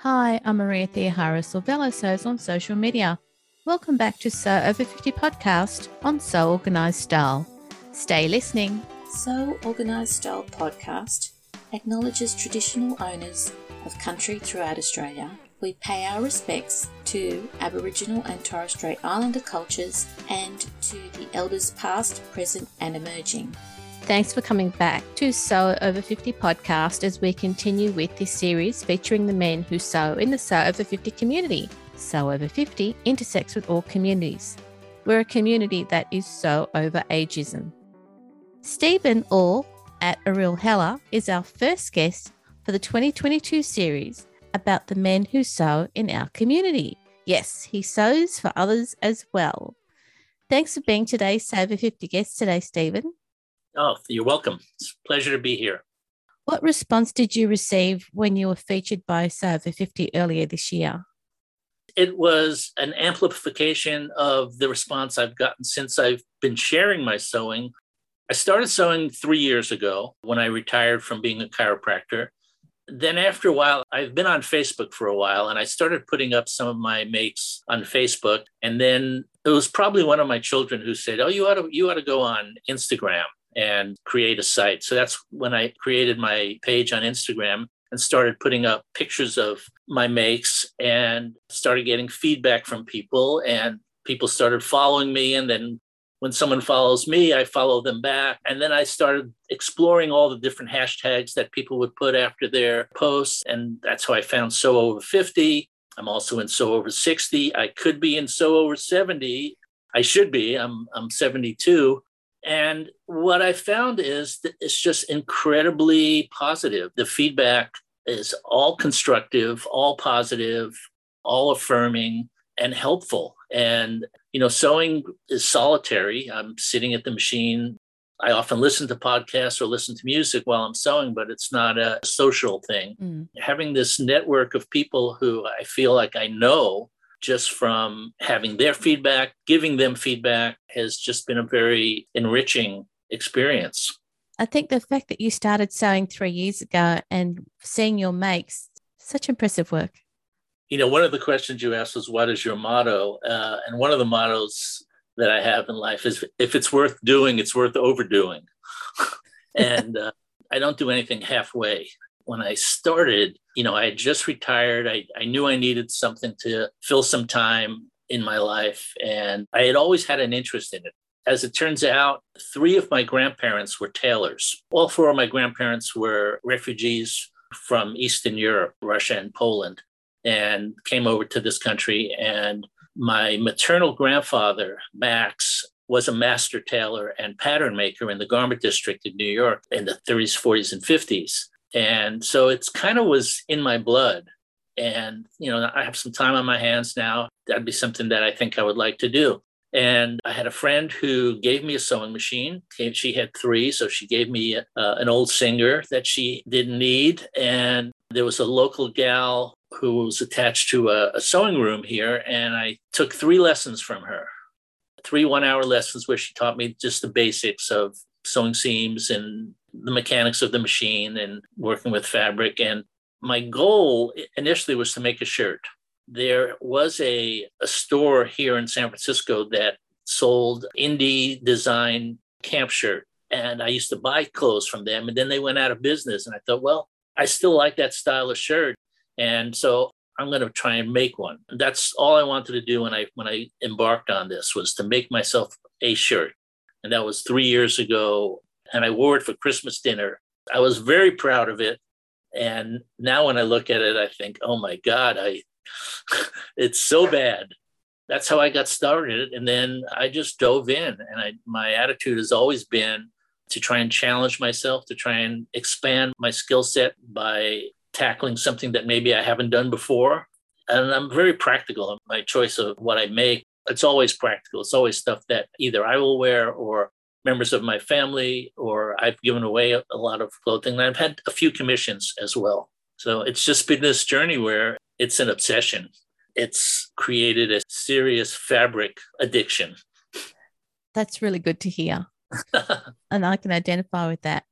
Hi, I'm Maria Theohara Silvella Sews on social media. Welcome back to Sew Over 50 podcast on Sew Organised Style. Stay listening. Sew Organised Style podcast acknowledges traditional owners of country throughout Australia. We pay our respects to Aboriginal and Torres Strait Islander cultures and to the elders past, present, and emerging. Thanks for coming back to Sew Over 50 podcast as we continue with this series featuring the men who sew in the Sew Over 50 community. Sew Over 50 intersects with all communities. We're a community that is so over ageism. Stephen Orr at Ariel Heller is our first guest for the 2022 series about the men who sew in our community. Yes, he sews for others as well. Thanks for being today's Sew Over 50 guest today, Stephen. Oh, you're welcome. It's a pleasure to be here. What response did you receive when you were featured by Over 50 earlier this year? It was an amplification of the response I've gotten since I've been sharing my sewing. I started sewing three years ago when I retired from being a chiropractor. Then, after a while, I've been on Facebook for a while and I started putting up some of my makes on Facebook. And then it was probably one of my children who said, Oh, you ought to, you ought to go on Instagram and create a site. So that's when I created my page on Instagram and started putting up pictures of my makes and started getting feedback from people and people started following me. And then when someone follows me i follow them back. And then i started exploring all the different hashtags that people would put after their posts. And that's how i found sew over 50 i'm also in sew over 60 i could be in sew over 70 i should be. I'm i'm 72 and what I found is that it's just incredibly positive. The feedback is all constructive, all positive, all affirming, and helpful. And, you know, sewing is solitary. I'm sitting at the machine. I often listen to podcasts or listen to music while I'm sewing, but it's not a social thing. Mm. Having this network of people who I feel like I know just from having their feedback, giving them feedback has just been a very enriching experience. I think the fact that you started sewing three years ago and seeing your makes, such impressive work. You know, one of the questions you asked was, What is your motto? Uh, and one of the mottos that I have in life is, If it's worth doing, it's worth overdoing. and uh, I don't do anything halfway when I started, you know, I had just retired. I, I knew I needed something to fill some time in my life, and I had always had an interest in it. As it turns out, three of my grandparents were tailors. All four of my grandparents were refugees from Eastern Europe, Russia, and Poland, and came over to this country. And my maternal grandfather, Max, was a master tailor and pattern maker in the garment district in New York in the 30s, 40s, and 50s. And so it's kind of was in my blood. And, you know, I have some time on my hands now. That'd be something that I think I would like to do. And I had a friend who gave me a sewing machine. She had three, so she gave me uh, an old Singer that she didn't need. And there was a local gal who was attached to a, a sewing room here, and I took three lessons from her three one hour lessons where she taught me just the basics of sewing seams and the mechanics of the machine and working with fabric. And my goal initially was to make a shirt. There was a, a store here in San Francisco that sold indie design camp shirt. And I used to buy clothes from them. And then they went out of business. And I thought, well, I still like that style of shirt. And so I'm going to try and make one. That's all I wanted to do when I when I embarked on this was to make myself a shirt. And that was 3 years ago and I wore it for Christmas dinner. I was very proud of it. And now when I look at it, I think, oh my God, I it's so bad. That's how I got started. And then I just dove in. And I, my attitude has always been to try and challenge myself, to try and expand my skill set by tackling something that maybe I haven't done before. And I'm very practical in my choice of what I make. It's always practical. It's always stuff that either I will wear or members of my family, or I've given away a, a lot of clothing. And I've had a few commissions as well. So it's just been this journey where it's an obsession. It's created a serious fabric addiction. That's really good to hear. and I can identify with that.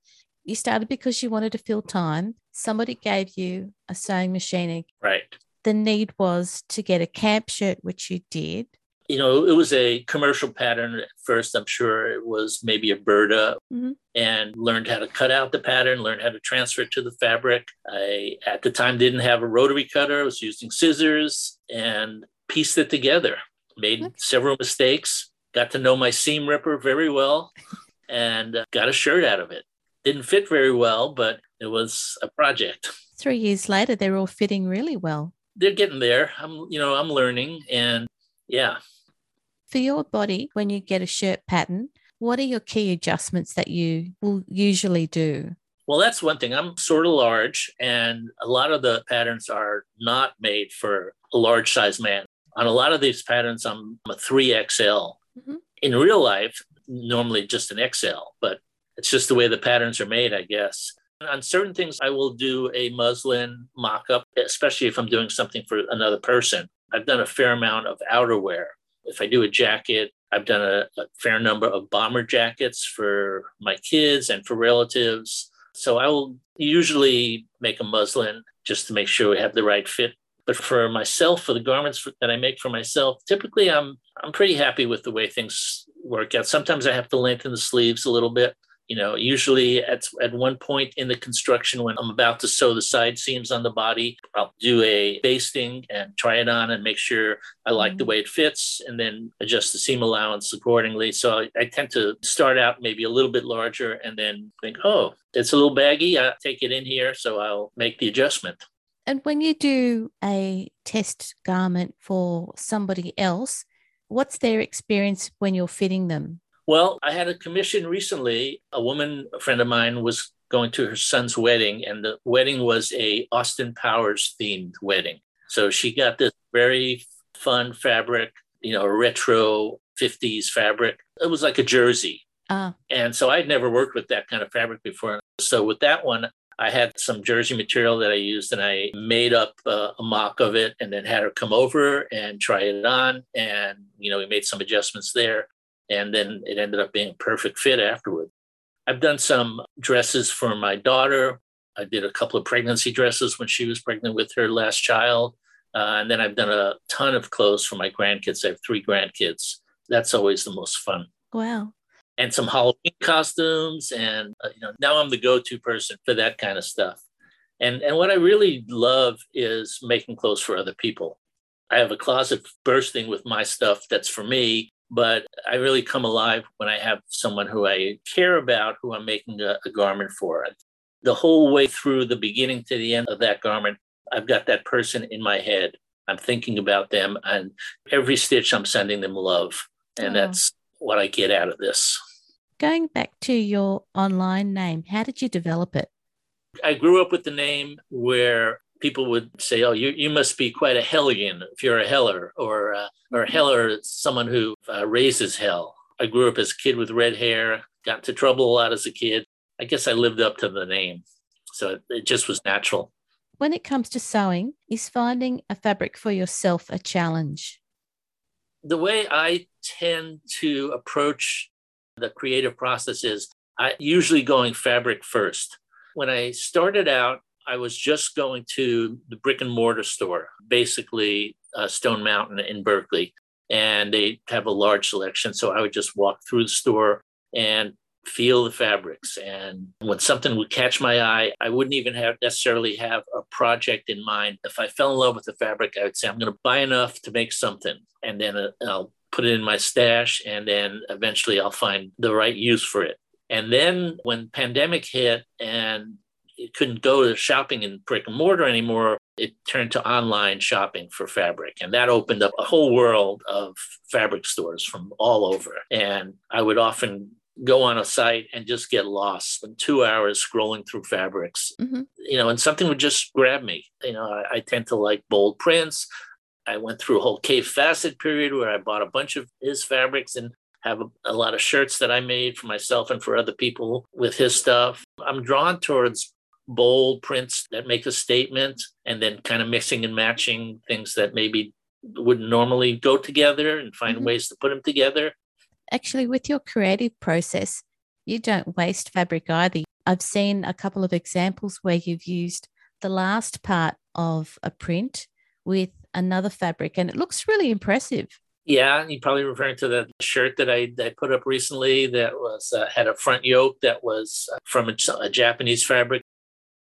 You started because you wanted to fill time. Somebody gave you a sewing machine. Right. The need was to get a camp shirt, which you did. You know, it was a commercial pattern at first. I'm sure it was maybe a Burda Mm-hmm. and learned how to cut out the pattern, learned how to transfer it to the fabric. I, at the time, didn't have a rotary cutter. I was using scissors and pieced it together. Made Okay. several mistakes, got to know my seam ripper very well, and uh, got a shirt out of it. Didn't fit very well, but it was a project. Three years later, they're all fitting really well. They're getting there. I'm, you know, I'm learning, and yeah, For your body, when you get a shirt pattern, what are your key adjustments that you will usually do? Well, that's one thing. I'm sort of large, and a lot of the patterns are not made for a large size man. On a lot of these patterns, I'm a 3XL. Mhm. In real life, normally just an XL, but it's just the way the patterns are made, I guess. On certain things, I will do a muslin mock up, especially if I'm doing something for another person. I've done a fair amount of outerwear. If I do a jacket, I've done a, a fair number of bomber jackets for my kids and for relatives. So I will usually make a muslin just to make sure we have the right fit. But for myself, for the garments that I make for myself, typically I'm I'm pretty happy with the way things work out. Sometimes I have to lengthen the sleeves a little bit. You know, usually at at one point in the construction when I'm about to sew the side seams on the body, I'll do a basting and try it on and make sure I like the mm-hmm. way it fits and then adjust the seam allowance accordingly. So I, I tend to start out maybe a little bit larger and then think, oh, it's a little baggy. I'll take it in here. So I'll make the adjustment. And when you do a test garment for somebody else, what's their experience when you're fitting them? Well, I had a commission recently. A woman, a friend of mine, was going to her son's wedding, and the wedding was a Austin Powers themed wedding. So she got this very fun fabric, you know, retro 50s fabric. It was like a jersey. Ah, And so I'd never worked with that kind of fabric before. So with that one, I had some jersey material that I used and I made up uh, a mock of it and then had her come over and try it on. And, you know, we made some adjustments there. And then it ended up being a perfect fit afterward. I've done some dresses for my daughter. I did a couple of pregnancy dresses when she was pregnant with her last child. Uh, and then I've done a ton of clothes for my grandkids. I have three grandkids. That's always the most fun wow. and some Halloween costumes. And uh, you know, now I'm the go-to person for that kind of stuff. And and what I really love is making clothes for other people. I have a closet bursting with my stuff that's for me, but I really come alive when I have someone who I care about, who I'm making a, a garment for. The whole way through the beginning to the end of that garment, I've got that person in my head. I'm thinking about them, and every stitch I'm sending them love. And Oh. that's what I get out of this. Going back to your online name, how did you develop it? I grew up with the name where people would say, "Oh, you you must be quite a hellion if you're a heller," or uh, or a heller someone who uh, raises hell. I grew up as a kid with red hair, got into trouble a lot as a kid. I guess I lived up to the name, so it, it just was natural. When it comes to sewing, is finding a fabric for yourself a challenge? the way I tend to approach the creative process is I usually going fabric first. When I started out, I was just going to the brick and mortar store, basically uh, Stone Mountain in Berkeley, and they have a large selection. So I would just walk through the store and feel the fabrics. And when something would catch my eye, I wouldn't even have necessarily have a project in mind. If I fell in love with the fabric, I would say, I'm going to buy enough to make something. And then uh, I'll put it in my stash. And then eventually I'll find the right use for it. And then when pandemic hit and it couldn't go to shopping in brick and mortar anymore, it turned to online shopping for fabric. And that opened up a whole world of fabric stores from all over. And I would often go on a site and just get lost in two hours scrolling through fabrics Mhm. you know and something would just grab me you know I, I tend to like bold prints i went through a whole Kaffe Fassett period where i bought a bunch of his fabrics and have a, a lot of shirts that i made for myself and for other people with his stuff i'm drawn towards bold prints that make a statement and then kind of mixing and matching things that maybe wouldn't normally go together and find Mhm. ways to put them together Actually, with your creative process, you don't waste fabric either. I've seen a couple of examples where you've used the last part of a print with another fabric, and it looks really impressive. Yeah, you're probably referring to the shirt that I, that I put up recently that was uh, had a front yoke that was uh, from a, a Japanese fabric.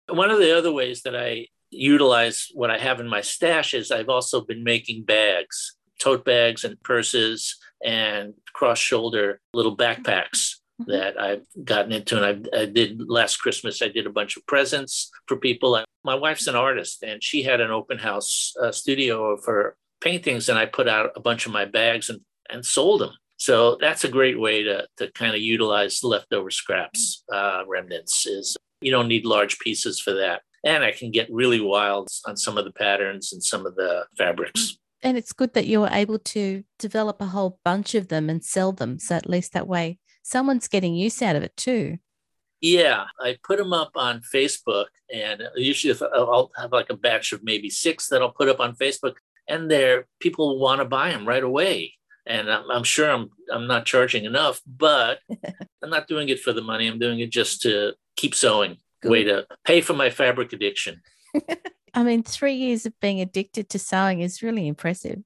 One of the other ways that I utilize what I have in my stash is I've also been making bags, tote bags and purses and cross shoulder little backpacks mm-hmm. that I've gotten into. And I, I, did last Christmas, I did a bunch of presents for people. My wife's an artist and she had an open house uh, studio of her paintings and I put out a bunch of my bags and, and sold them. So that's a great way to, to kind of utilize leftover scraps, uh, remnants is you don't need large pieces for that. And I can get really wild on some of the patterns and some of the fabrics. And it's good that you're able to develop a whole bunch of them and sell them. So at least that way someone's getting use out of it too. Yeah, I put them up on Facebook, and usually uh, I'll have like a batch of maybe six that I'll put up on Facebook, and there people want to buy them right away and I'm, I'm, sure I'm I'm not charging enough, but I'm not doing it for the money. I'm doing it just to keep sewing. Good. Way to pay for my fabric addiction. I mean, three years of being addicted to sewing is really impressive.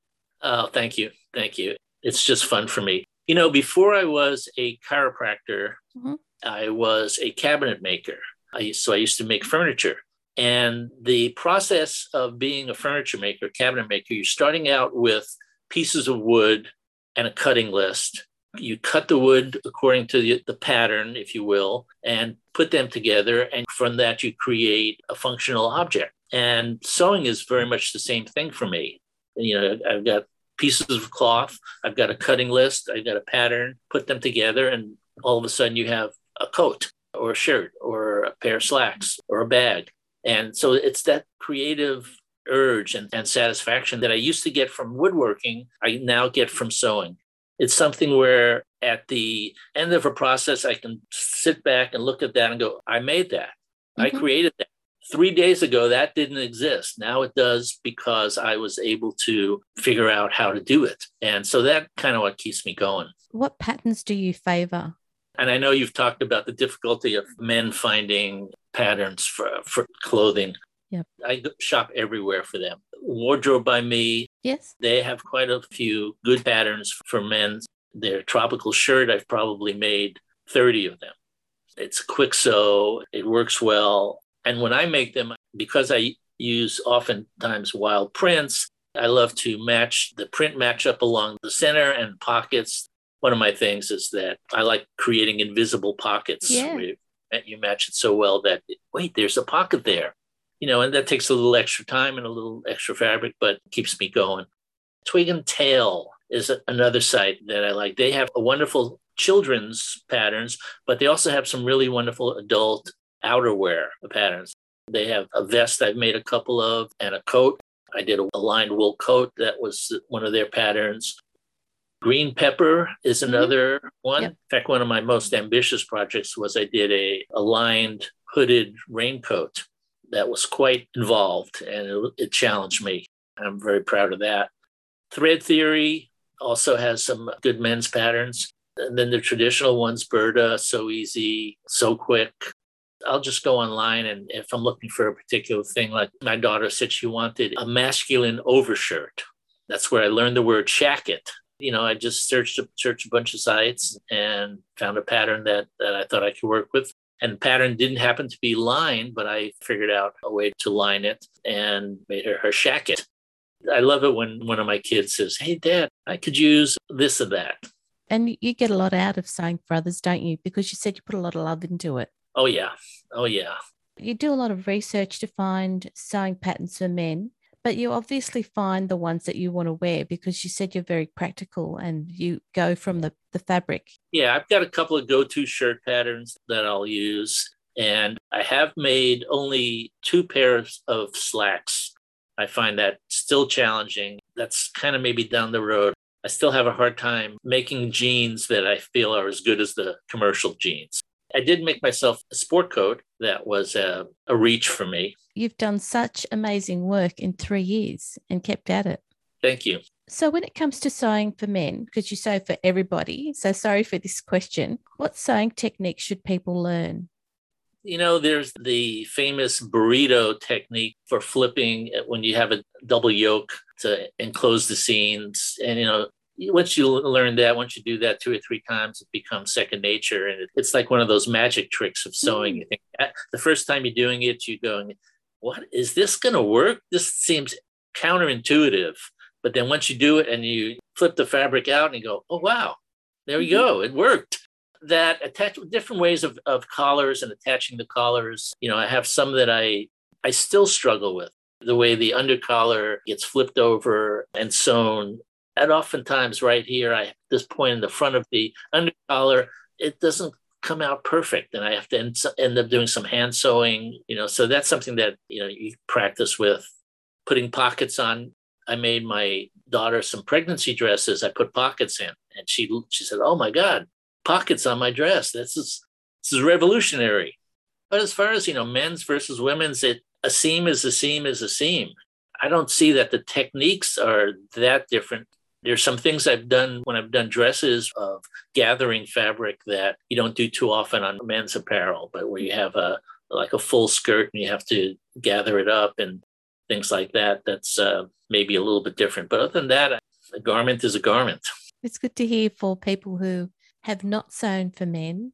Oh, thank you, thank you. It's just fun for me. You know, before I was a chiropractor, mm-hmm. I was a cabinet maker. I, so I used to make furniture. And the process of being a furniture maker, cabinet maker, you're starting out with pieces of wood and a cutting list. You cut the wood according to the, the, pattern, if you will, and put them together. And from that, you create a functional object. And sewing is very much the same thing for me. You know, I've got pieces of cloth, I've got a cutting list, I've got a pattern, put them together, and all of a sudden you have a coat or a shirt or a pair of slacks or a bag. And so it's that creative urge and, and satisfaction that I used to get from woodworking, I now get from sewing. It's something where at the end of a process, I can sit back and look at that and go, I made that. Mm-hmm. I created that. Three days ago, that didn't exist. Now it does because I was able to figure out how to do it. And so that kind of what keeps me going. What patterns do you favor? And I know you've talked about the difficulty of men finding patterns for, for clothing. Yep. I shop everywhere for them. Wardrobe by Me. Yes. They have quite a few good patterns for men. Their tropical shirt, I've probably made 30 of them. It's quick sew, it works well. And when I make them, because I use oftentimes wild prints, I love to match the print match up along the center and pockets. One of my things is that I like creating invisible pockets. Yeah. you match it so well that, wait, there's a pocket there you know, and that takes a little extra time and a little extra fabric, but keeps me going. Twig and Tail is another site that I like. They have a wonderful children's patterns, but they also have some really wonderful adult outerwear patterns. They have a vest I've made a couple of and a coat. I did a lined wool coat that was one of their patterns. Green pepper is mm-hmm. another mm-hmm. one. Yep. In fact, one of my most ambitious projects was I did a, a lined hooded raincoat that was quite involved and it, it challenged me. I'm very proud of that. Thread theory also has some good men's patterns. And then the traditional ones, Burda, So Easy, So Quick. I'll just go online and if I'm looking for a particular thing, like my daughter said she wanted a masculine overshirt. That's where I learned the word shacket. You know, I just searched searched a bunch of sites and found a pattern that, that I thought I could work with. And the pattern didn't happen to be lined, but I figured out a way to line it and made her her shacket. I love it when one of my kids says, Hey, dad, I could use this or that. And you get a lot out of sewing for others, don't you? Because you said you put a lot of love into it. Oh, yeah. Oh, yeah. You do a lot of research to find sewing patterns for men but you obviously find the ones that you want to wear because you said you're very practical and you go from the, the fabric. Yeah, I've got a couple of go to shirt patterns that I'll use. And I have made only two pairs of slacks. I find that still challenging. That's kind of maybe down the road. I still have a hard time making jeans that I feel are as good as the commercial jeans. I did make myself a sport coat that was a, a reach for me. You've done such amazing work in three years and kept at it. Thank you. So, when it comes to sewing for men, because you sew for everybody, so sorry for this question, what sewing technique should people learn? You know, there's the famous burrito technique for flipping when you have a double yoke to enclose the seams. And, you know, once you learn that, once you do that two or three times, it becomes second nature. And it's like one of those magic tricks of sewing. Mm. You think the first time you're doing it, you're going, what is this going to work? This seems counterintuitive. But then once you do it and you flip the fabric out and you go, oh, wow, there you go, it worked that attach different ways of, of collars and attaching the collars. You know, I have some that I I still struggle with the way the under collar gets flipped over and sewn. And oftentimes, right here, I this point in the front of the undercollar, it doesn't come out perfect, and I have to end, end up doing some hand sewing. You know, so that's something that you know you practice with. Putting pockets on. I made my daughter some pregnancy dresses. I put pockets in, and she she said, "Oh my God, pockets on my dress. This is this is revolutionary. But as far as you know, men's versus women's, it a seam is a seam is a seam. I don't see that the techniques are that different. There's some things I've done when I've done dresses of gathering fabric that you don't do too often on men's apparel, but where you have a like a full skirt and you have to gather it up and things like that. That's uh, maybe a little bit different. But other than that, a garment is a garment. It's good to hear for people who have not sewn for men,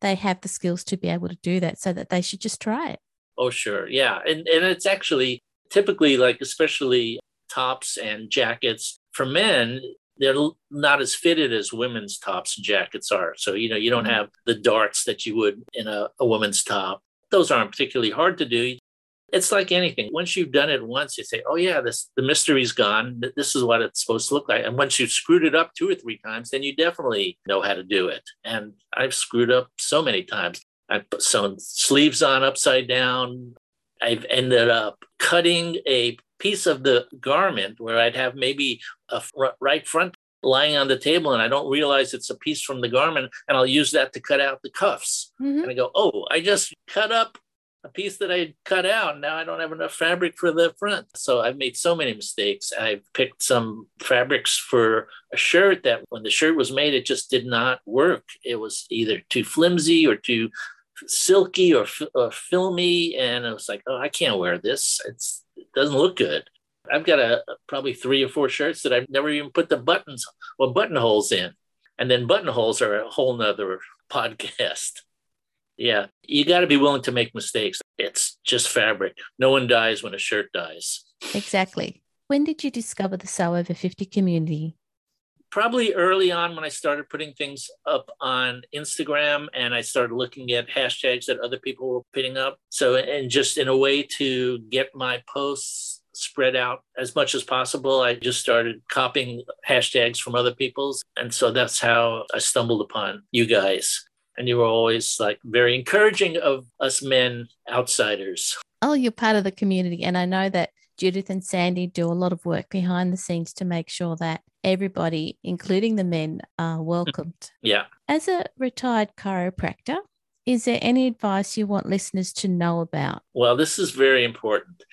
they have the skills to be able to do that so that they should just try it. Oh, sure. Yeah. And, and it's actually typically like, especially tops and jackets for men, they're not as fitted as women's tops and jackets are. So, you know, you don't mm-hmm. have the darts that you would in a, a woman's top. Those aren't particularly hard to do it's like anything. Once you've done it once, you say, "Oh yeah, this the mystery's gone. This is what it's supposed to look like." And once you've screwed it up two or three times, then you definitely know how to do it. And I've screwed up so many times. I've sewn sleeves on upside down. I've ended up cutting a piece of the garment where I'd have maybe a right front lying on the table and I don't realize it's a piece from the garment and I'll use that to cut out the cuffs. Mm-hmm. And I go, oh, I just cut up a piece that I cut out. Now I don't have enough fabric for the front. So I've made so many mistakes. I've picked some fabrics for a shirt that when the shirt was made, it just did not work. It was either too flimsy or too silky or, or filmy. And I was like, oh, I can't wear this. It's, it doesn't look good. I've got a, probably three or four shirts that I've never even put the buttons or buttonholes in. And then buttonholes are a whole nother podcast. Yeah, you got to be willing to make mistakes. It's just fabric. No one dies when a shirt dies. Exactly. When did you discover the Sew Over 50 community? Probably early on when I started putting things up on Instagram and I started looking at hashtags that other people were putting up. So, and just in a way to get my posts spread out as much as possible, I just started copying hashtags from other people's. And so that's how I stumbled upon you guys and you were always like very encouraging of us men outsiders. Oh, you're part of the community. And I know that Judith and Sandy do a lot of work behind the scenes to make sure that everybody, including the men, are welcomed. yeah. As a retired chiropractor, is there any advice you want listeners to know about? Well, this is very important.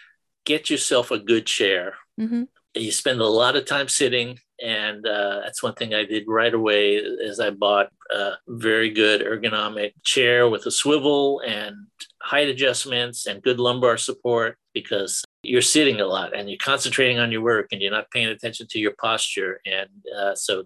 Get yourself a good chair. Mm-hmm. You spend a lot of time sitting and uh, that's one thing I did right away is I bought a very good ergonomic chair with a swivel and height adjustments and good lumbar support because you're sitting a lot and you're concentrating on your work and you're not paying attention to your posture. And uh, so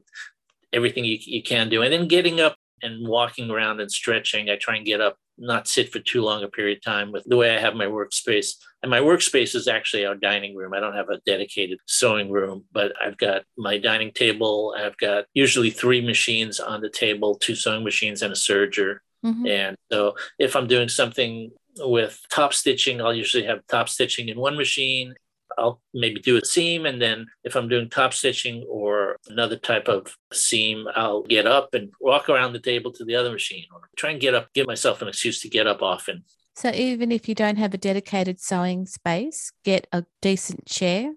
everything you, you can do. And then getting up and walking around and stretching. I try and get up not sit for too long a period of time with the way I have my workspace. And my workspace is actually our dining room. I don't have a dedicated sewing room, but I've got my dining table. I've got usually three machines on the table, two sewing machines and a serger. Mm-hmm. And so if I'm doing something with top stitching, I'll usually have top stitching in one machine I'll maybe do a seam. And then if I'm doing top stitching or another type of seam, I'll get up and walk around the table to the other machine or try and get up, give myself an excuse to get up often. So even if you don't have a dedicated sewing space, get a decent chair.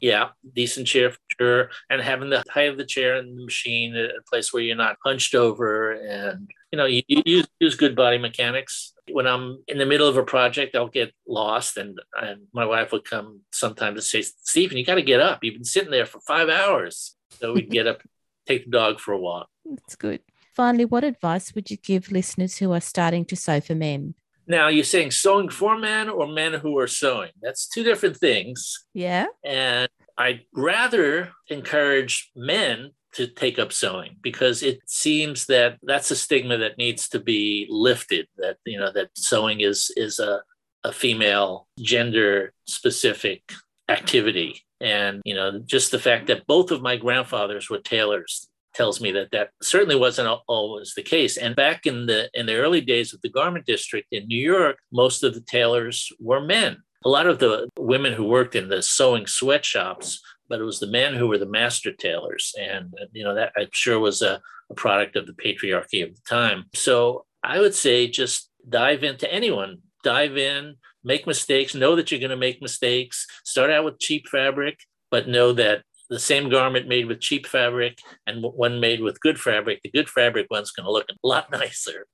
Yeah, decent chair for sure. And having the height of the chair and the machine at a place where you're not hunched over and you know, you, you use, use good body mechanics when I'm in the middle of a project, I'll get lost, and, and my wife would come sometimes and say, "Stephen, you got to get up. You've been sitting there for five hours." So we'd get up, take the dog for a walk. That's good. Finally, what advice would you give listeners who are starting to sew for men? Now, you're saying sewing for men or men who are sewing? That's two different things. Yeah. And I'd rather encourage men to take up sewing because it seems that that's a stigma that needs to be lifted that you know that sewing is is a, a female gender specific activity. And you know just the fact that both of my grandfathers were tailors tells me that that certainly wasn't always the case. And back in the in the early days of the garment district in new york most of the tailors were men. A lot of the women who worked in the sewing sweatshops but it was the men who were the master tailors and you know that i'm sure was a, a product of the patriarchy of the time so i would say just dive into anyone dive in make mistakes, know that you're going to make mistakes, start out with cheap fabric, but know that the same garment made with cheap fabric and one made with good fabric, the good fabric one's going to look a lot nicer.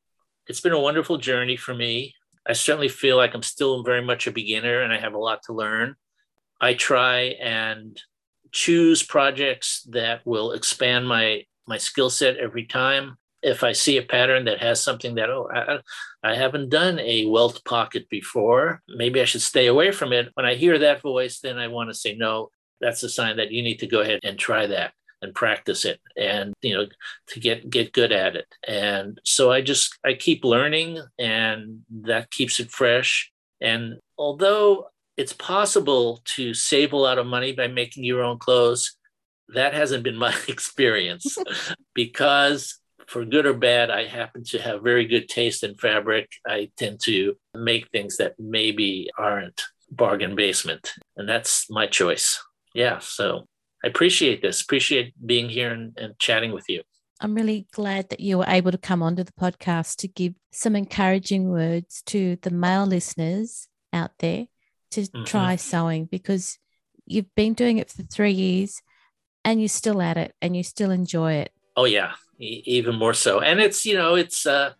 It's been a wonderful journey for me. I certainly feel like I'm still very much a beginner and I have a lot to learn. I try and choose projects that will expand my my skill set every time. If I see a pattern that has something that, oh, I, I haven't done a welt pocket before, maybe I should stay away from it. When I hear that voice, then I want to say, no, that's a sign that you need to go ahead and try that and practice it and you know to get get good at it. And so i just i keep learning and that keeps it fresh. And although it's possible to save a lot of money by making your own clothes that hasn't been my experience because for good or bad, I happen to have very good taste in fabric. I tend to make things that maybe aren't bargain basement, and that's my choice. Yeah, so I appreciate this. Appreciate being here and, and chatting with you. I'm really glad that you were able to come onto the podcast to give some encouraging words to the male listeners out there to mm-hmm. try sewing because you've been doing it for three years and you're still at it and you still enjoy it. Oh, yeah even more so. And it's, you know, it's uh,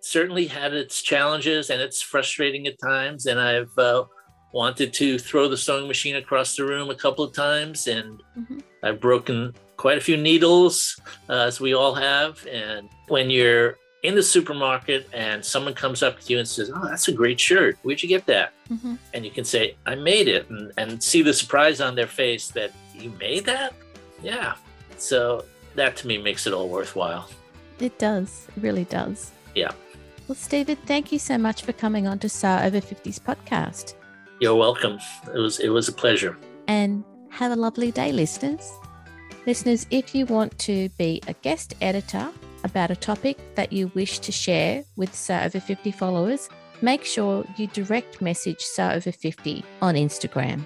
certainly had its challenges and it's frustrating at times. And I've uh, wanted to throw the sewing machine across the room a couple of times and mm-hmm. I've broken quite a few needles, uh, as we all have. And when you're in the supermarket and someone comes up to you and says, Oh, that's a great shirt. Where'd you get that? Mm-hmm. And you can say, I made it, and, and see the surprise on their face that you made that? Yeah. So that to me makes it all worthwhile. It does. It really does. Yeah. Well, Stephen, thank you so much for coming on to Sew Over 50s podcast. You're welcome. It was it was a pleasure. And have a lovely day, listeners. Listeners, if you want to be a guest editor about a topic that you wish to share with Sew Over 50 followers, make sure you direct message Sew Over 50 on Instagram.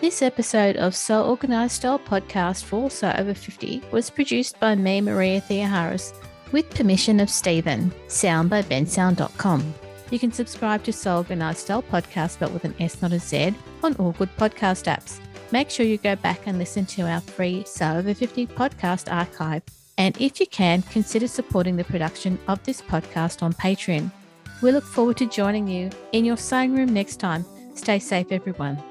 This episode of Sew Organised Style podcast for Sew Over 50 was produced by me, Maria Theoharis, with permission of Stephen, sound by bensound.com. You can subscribe to Sew Organised Style podcast, but with an S, not a Z, on all good podcast apps. Make sure you go back and listen to our free Sew Over 50 podcast archive. And if you can, consider supporting the production of this podcast on Patreon. We look forward to joining you in your sewing room next time. Stay safe, everyone.